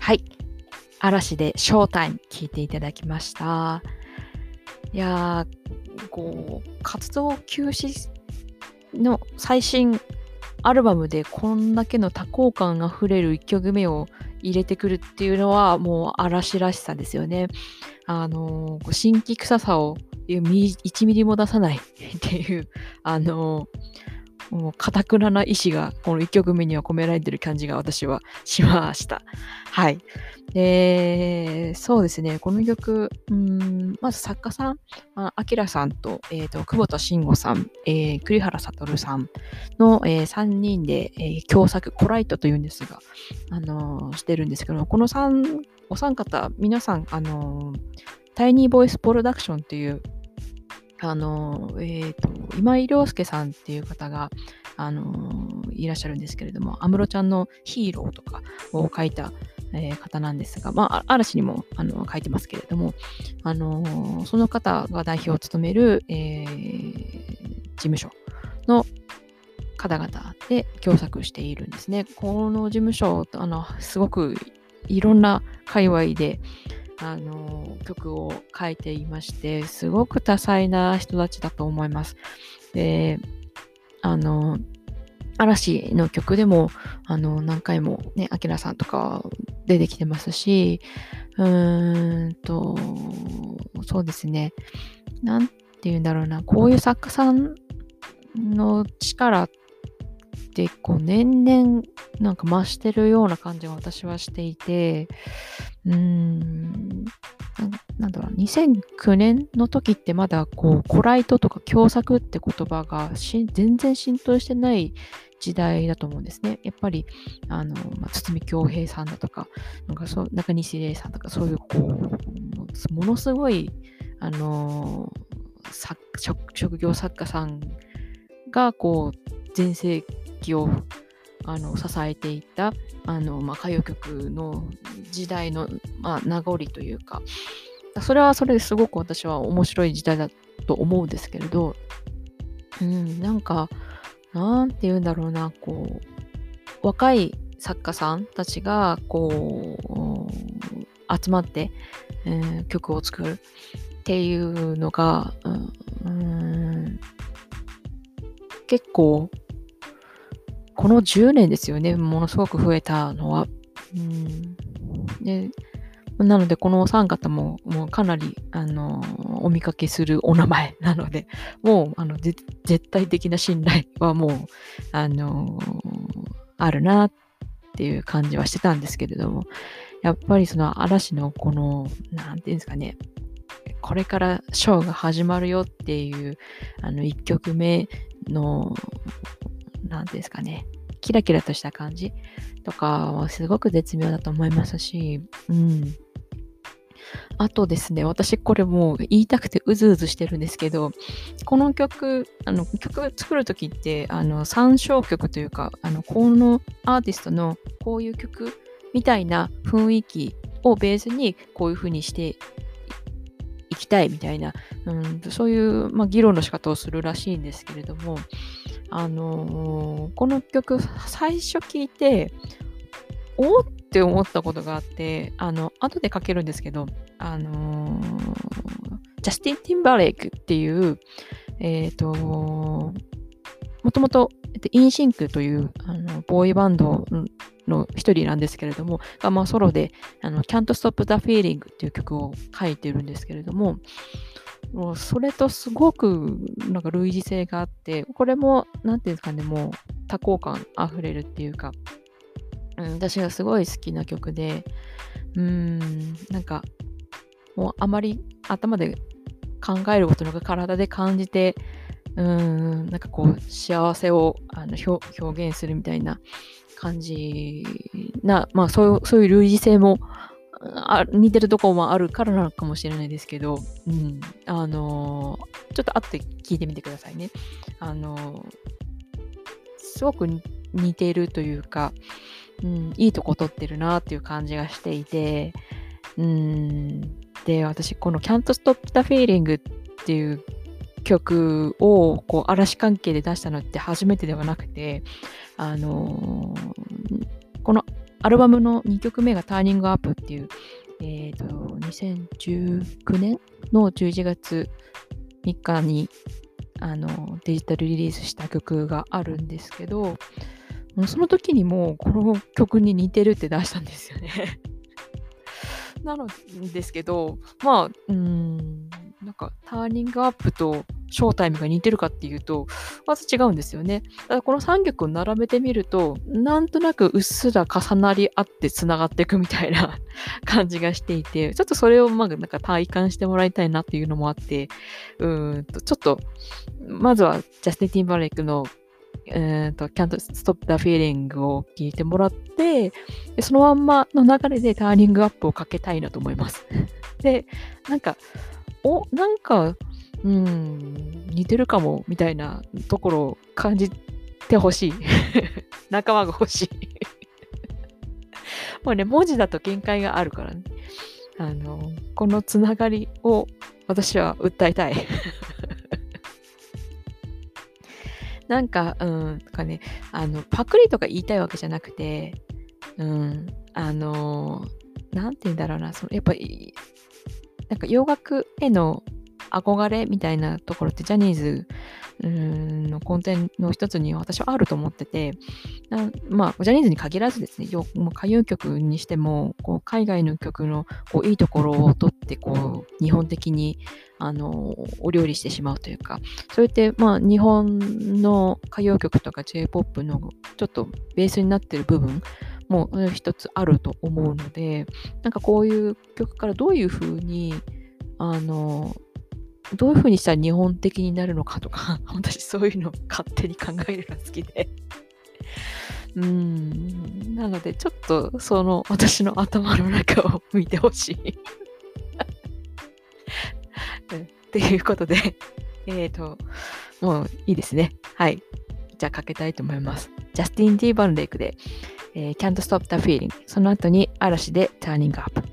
はい。嵐でショータイム聞いていただきました。いやー、こう、活動休止の最新アルバムでこんだけの多幸感あふれる1曲目を入れてくるっていうのはもう嵐らしさですよね。あのー、新規臭さを1ミリも出さないっていう、あのー、もう、かたくなな意志が、この1曲目には込められてる感じが私はしました。はい。で、そうですね、この曲、うんまず作家さん、あきらさんと、えーと、久保田慎吾さん、えー、栗原悟さんの、えー、3人で、えー、共作、コライトというんですが、あのー、してるんですけど、この3、お三方、皆さん、あのー、タイニーボイスプロダクションという、あのえーと、今井亮介さんっていう方が、あのいらっしゃるんですけれども、安室ちゃんのヒーローとかを書いた、えー、方なんですが、まあ、嵐にもあの書いてますけれども、あのその方が代表を務める、えー、事務所の方々で共作しているんですね。この事務所、あのすごくいろんな界隈で、あの曲を書いていましてすごく多彩な人たちだと思います。であの嵐の曲でもあの何回もねあきらさんとか出てきてますしうーんとそうですねなんて言うんだろうなこういう作家さんの力ってこう年々なんか増してるような感じが私はしていてうーんなんだろう2009年の時ってまだこうコライトとか共作って言葉が全然浸透してない時代だと思うんですね。やっぱりあの、まあ、堤恭平さんだとかなんかそう中西礼さんとかそういうこうものすごいあの職業作家さんがこう全盛期をあの支えていたあの、まあ、歌謡曲の時代の、まあ、名残というかそれはそれですごく私は面白い時代だと思うんですけれど、うん、なんかなんて言うんだろうなこう若い作家さんたちがこう集まって、えー、曲を作るっていうのが、うん、結構この10年ですよね、ものすごく増えたのは。うん、でなので、このお三方も、もうかなり、あの、お見かけするお名前なので、もう、あの、絶対的な信頼はもう、あの、あるなっていう感じはしてたんですけれども、やっぱりその嵐のこの、なんていうんですかね、これからショーが始まるよっていう、あの、1曲目の何ですかね、キラキラとした感じとかはすごく絶妙だと思いますし、うん。あとですね、私これもう言いたくてうずうずしてるんですけど、この曲、あの曲作るときって、あの参照曲というか、あのこのアーティストのこういう曲みたいな雰囲気をベースにこういう風にしていきたいみたいな、うん、そういう、まあ、議論の仕方をするらしいんですけれども、あのー、この曲最初聞いておって思ったことがあってあの後で書けるんですけどあのー、ジャスティン・ティンバレイクっていうえっ、ー、ともともとインシンクというあのボーイバンドの一人なんですけれども、まあ、ソロであの Can't Stop the Feeling っていう曲を書いてるんですけれども、もうそれとすごくなんか類似性があって、これも、なんていうんですかね、もう多幸感あふれるっていうか、うん、私がすごい好きな曲で、うん、なんか、もうあまり頭で考えることなく体で感じて、うん、なんかこう、幸せをあの表現するみたいな感じな、まあそういうそういう類似性もあ似てるとこもあるからなのかもしれないですけど、うん、あのー、ちょっと後で聞いてみてくださいね。あのー、すごく似てるというか、うん、いいとこ取ってるなっていう感じがしていて、うん、で、私、この Can't Stop the Feeling っていう曲をこう嵐関係で出したのって初めてではなくて、あのー、このアルバムの2曲目がターニングアップっていう、えっ、ー、と、2019年の11月3日にあのデジタルリリースした曲があるんですけど、その時にもこの曲に似てるって出したんですよね。なのですけど、まあ、うん、なんかターニングアップとショータイムが似てるかっていうと、まず違うんですよね。だからこの3曲を並べてみると、なんとなくうっすら重なり合って繋がっていくみたいな 感じがしていて、ちょっとそれをまあなんか体感してもらいたいなっていうのもあって、うんと、ちょっと、まずはジャスティン・ティンバレイクのえーと、Can't Stop the Feeling を聞いてもらって、そのまんまの流れでターニングアップをかけたいなと思います。で、なんか、お、なんか、うん、似てるかも、みたいなところを感じてほしい。仲間が欲しい。もうね、文字だと限界があるからね。あの、このつながりを私は訴えたい。なんか、うん、かね、あの、パクリとか言いたいわけじゃなくて、うん、あの、なんて言うんだろうな、そのやっぱり、なんか洋楽への憧れみたいなところってジャニーズの根底の一つに私はあると思ってて、まあ、ジャニーズに限らずですね、歌謡曲にしても、海外の曲のいいところを取って、こう、日本的に、お料理してしまうというか、それって、まあ、日本の歌謡曲とか J-POP のちょっとベースになってる部分も一つあると思うので、なんかこういう曲からどういうふうに、あの、どういうふうにしたら日本的になるのかとか、私そういうのを勝手に考えるのが好きで。うん。なので、ちょっとその私の頭の中を見てほしい っていうことで、えっ、ー、と、もういいですね。はい。じゃあかけたいと思います。ジャスティン・ティーバンレイクで、えー、Can't Stop the Feeling。その後に嵐で Turning Up。